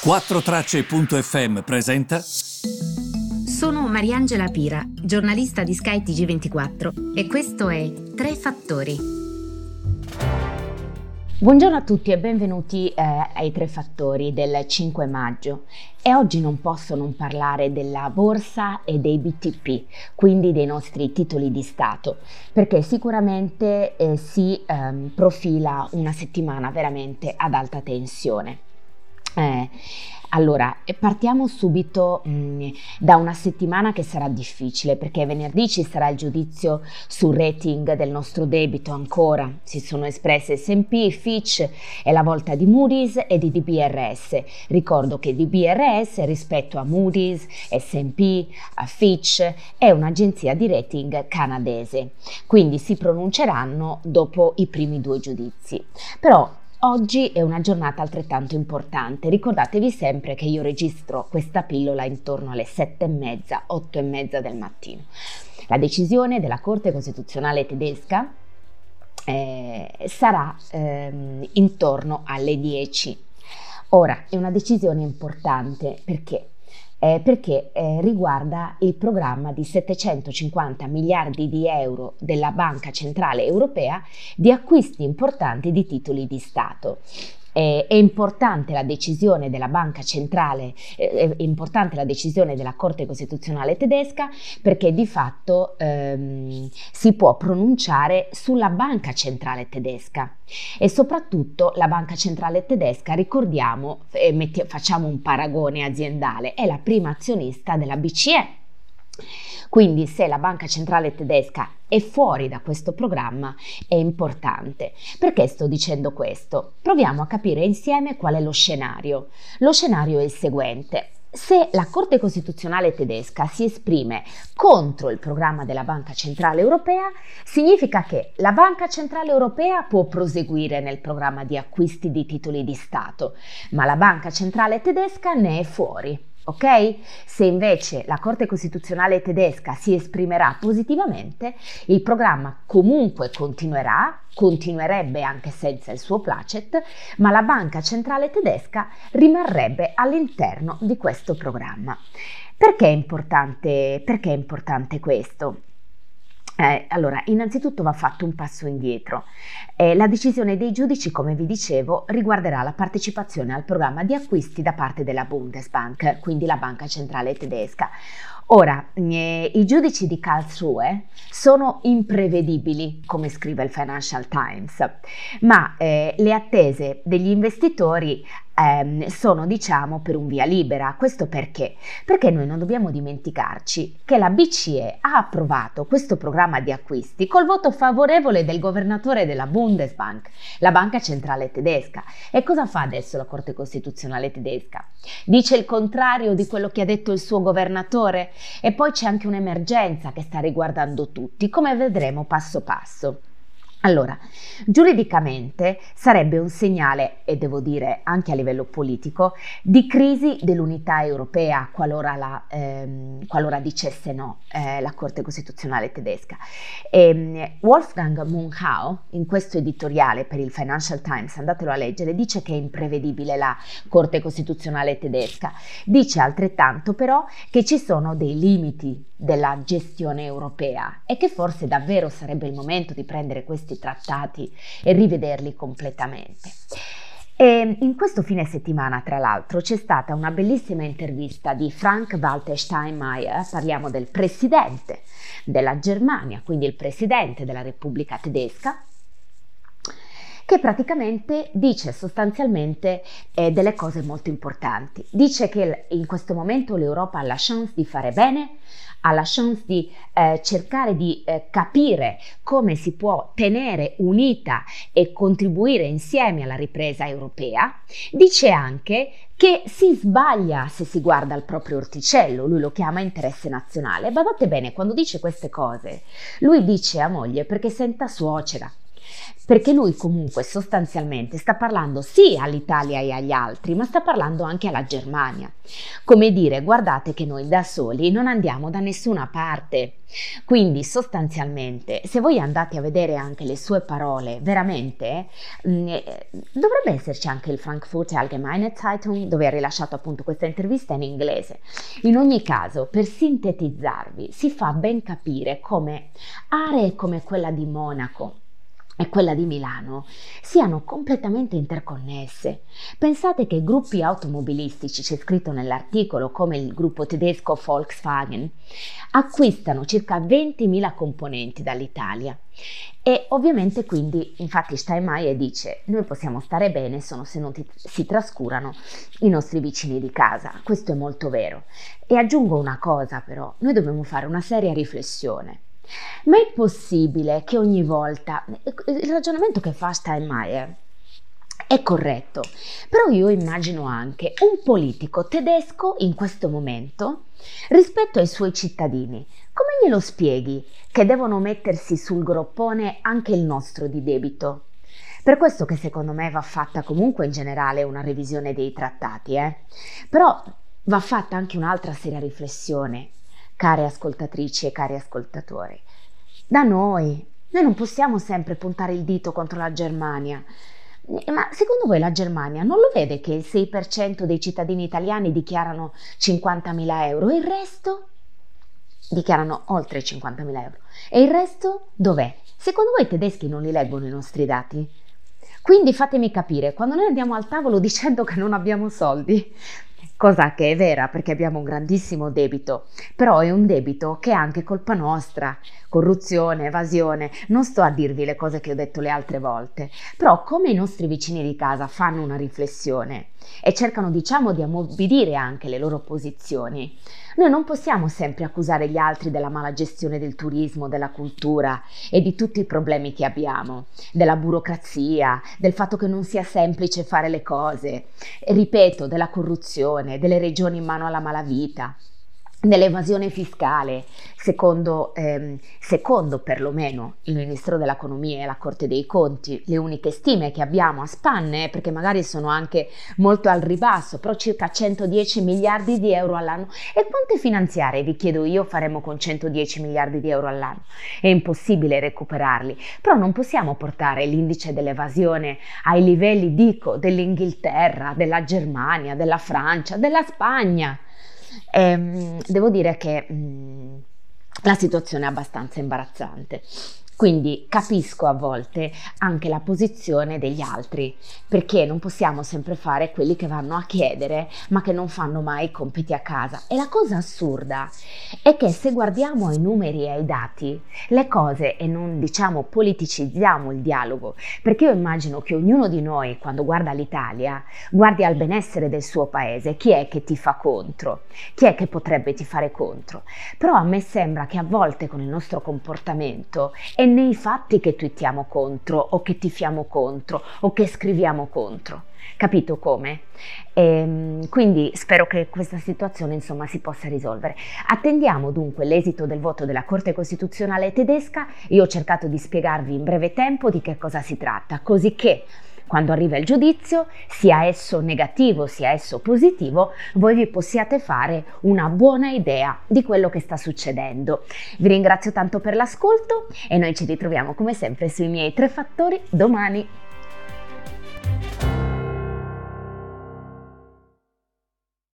4Tracce.fm presenta. Sono Mariangela Pira, giornalista di Sky TG24 e questo è Tre Fattori. Buongiorno a tutti e benvenuti eh, ai Tre Fattori del 5 maggio. E oggi non posso non parlare della borsa e dei BTP, quindi dei nostri titoli di Stato, perché sicuramente eh, si ehm, profila una settimana veramente ad alta tensione. Eh, allora, partiamo subito mh, mm, da una settimana che sarà difficile perché venerdì ci sarà il giudizio sul rating del nostro debito ancora. Si sono espresse S&P, Fitch e la volta di Moody's e di DBRS. Ricordo che DBRS rispetto a Moody's, S&P, a Fitch è un'agenzia di rating canadese. Quindi si pronunceranno dopo i primi due giudizi. Però Oggi è una giornata altrettanto importante. Ricordatevi sempre che io registro questa pillola intorno alle sette e mezza, otto e mezza del mattino. La decisione della Corte Costituzionale tedesca eh, sarà eh, intorno alle 10. Ora, è una decisione importante perché eh, perché eh, riguarda il programma di 750 miliardi di euro della Banca Centrale Europea di acquisti importanti di titoli di Stato. Eh, è importante la decisione della Banca Centrale, eh, è importante la decisione della Corte Costituzionale tedesca perché di fatto ehm, si può pronunciare sulla Banca Centrale tedesca e soprattutto la Banca Centrale tedesca, ricordiamo, eh, metti, facciamo un paragone aziendale, è la prima azionista della BCE. Quindi se la banca centrale tedesca è fuori da questo programma è importante. Perché sto dicendo questo? Proviamo a capire insieme qual è lo scenario. Lo scenario è il seguente. Se la Corte Costituzionale tedesca si esprime contro il programma della Banca Centrale Europea, significa che la Banca Centrale Europea può proseguire nel programma di acquisti di titoli di Stato, ma la Banca Centrale tedesca ne è fuori ok? Se invece la Corte Costituzionale tedesca si esprimerà positivamente, il programma comunque continuerà, continuerebbe anche senza il suo placet, ma la Banca Centrale tedesca rimarrebbe all'interno di questo programma. Perché è importante, perché è importante questo? Eh, allora, innanzitutto va fatto un passo indietro. Eh, la decisione dei giudici, come vi dicevo, riguarderà la partecipazione al programma di acquisti da parte della Bundesbank, quindi la banca centrale tedesca. Ora, eh, i giudici di Karlsruhe sono imprevedibili, come scrive il Financial Times, ma eh, le attese degli investitori ehm, sono diciamo per un via libera. Questo perché? Perché noi non dobbiamo dimenticarci che la BCE ha approvato questo programma di acquisti col voto favorevole del governatore della Bundesbank, la banca centrale tedesca. E cosa fa adesso la Corte Costituzionale tedesca? Dice il contrario di quello che ha detto il suo governatore e poi c'è anche un'emergenza che sta riguardando tutti, come vedremo passo passo. Allora, giuridicamente sarebbe un segnale, e devo dire anche a livello politico, di crisi dell'unità europea qualora, la, ehm, qualora dicesse no eh, la Corte Costituzionale tedesca. E, ehm, Wolfgang Munchau, in questo editoriale per il Financial Times, andatelo a leggere, dice che è imprevedibile la Corte Costituzionale tedesca. Dice altrettanto però che ci sono dei limiti della gestione europea e che forse davvero sarebbe il momento di prendere questi trattati e rivederli completamente. E in questo fine settimana, tra l'altro, c'è stata una bellissima intervista di Frank Walter Steinmeier, parliamo del presidente della Germania, quindi il presidente della Repubblica tedesca, che praticamente dice sostanzialmente eh, delle cose molto importanti. Dice che in questo momento l'Europa ha la chance di fare bene, ha la chance di eh, cercare di eh, capire come si può tenere unita e contribuire insieme alla ripresa europea, dice anche che si sbaglia se si guarda il proprio orticello, lui lo chiama interesse nazionale. Badate bene, quando dice queste cose, lui dice a moglie perché senta suocera, perché lui comunque sostanzialmente sta parlando sì all'Italia e agli altri, ma sta parlando anche alla Germania. Come dire, guardate che noi da soli non andiamo da nessuna parte. Quindi sostanzialmente, se voi andate a vedere anche le sue parole, veramente mh, mm, eh, dovrebbe esserci anche il Frankfurter Allgemeine Zeitung dove ha rilasciato appunto questa intervista in inglese. In ogni caso, per sintetizzarvi, si fa ben capire come aree come quella di Monaco, e quella di Milano siano completamente interconnesse. Pensate che gruppi automobilistici, c'è scritto nell'articolo, come il gruppo tedesco Volkswagen, acquistano circa 20.000 componenti dall'Italia. E ovviamente quindi, infatti Steinmeier dice, noi possiamo stare bene solo se non ti, si trascurano i nostri vicini di casa. Questo è molto vero. E aggiungo una cosa però, noi dobbiamo fare una seria riflessione. Ma è possibile che ogni volta il ragionamento che fa Steinmeier è corretto, però io immagino anche un politico tedesco in questo momento rispetto ai suoi cittadini. Come glielo spieghi che devono mettersi sul groppone anche il nostro di debito? Per questo che secondo me va fatta comunque in generale una revisione dei trattati, eh? però va fatta anche un'altra seria riflessione care ascoltatrici e cari ascoltatori. Da noi, noi non possiamo sempre puntare il dito contro la Germania. Ma secondo voi la Germania non lo vede che il 6% dei cittadini italiani dichiarano 50.000 euro e il resto dichiarano oltre 50.000 euro? E il resto dov'è? Secondo voi i tedeschi non li leggono i nostri dati? Quindi fatemi capire, quando noi andiamo al tavolo dicendo che non abbiamo soldi, cosa che è vera perché abbiamo un grandissimo debito, però è un debito che è anche colpa nostra, corruzione, evasione, non sto a dirvi le cose che ho detto le altre volte, però come i nostri vicini di casa fanno una riflessione e cercano diciamo di ammorbidire anche le loro posizioni, noi non possiamo sempre accusare gli altri della mala gestione del turismo, della cultura e di tutti i problemi che abbiamo, della burocrazia, del fatto che non sia semplice fare le cose, ripeto, della corruzione, delle regioni in mano alla malavita dell'evasione fiscale, secondo, ehm, secondo perlomeno il Ministro dell'Economia e la Corte dei Conti, le uniche stime che abbiamo a spanne, perché magari sono anche molto al ribasso, però circa 110 miliardi di euro all'anno. E quante finanziarie, vi chiedo io, faremo con 110 miliardi di euro all'anno? È impossibile recuperarli, però non possiamo portare l'indice dell'evasione ai livelli, dico, dell'Inghilterra, della Germania, della Francia, della Spagna. E, ehm, devo dire che mh, mm, la situazione è abbastanza imbarazzante. Quindi capisco a volte anche la posizione degli altri, perché non possiamo sempre fare quelli che vanno a chiedere ma che non fanno mai i compiti a casa. E la cosa assurda è che se guardiamo ai numeri e ai dati, le cose, e non diciamo politicizziamo il dialogo, perché io immagino che ognuno di noi quando guarda l'Italia guardi al benessere del suo paese, chi è che ti fa contro, chi è che potrebbe ti fare contro. Però a me sembra che a volte con il nostro comportamento è nei fatti che twittiamo contro o che tifiamo contro o che scriviamo contro. Capito come? Ehm, quindi spero che questa situazione insomma si possa risolvere. Attendiamo dunque l'esito del voto della Corte Costituzionale tedesca. Io ho cercato di spiegarvi in breve tempo di che cosa si tratta, così che quando arriva il giudizio, sia esso negativo sia esso positivo, voi vi possiate fare una buona idea di quello che sta succedendo. Vi ringrazio tanto per l'ascolto e noi ci ritroviamo come sempre sui miei tre fattori domani.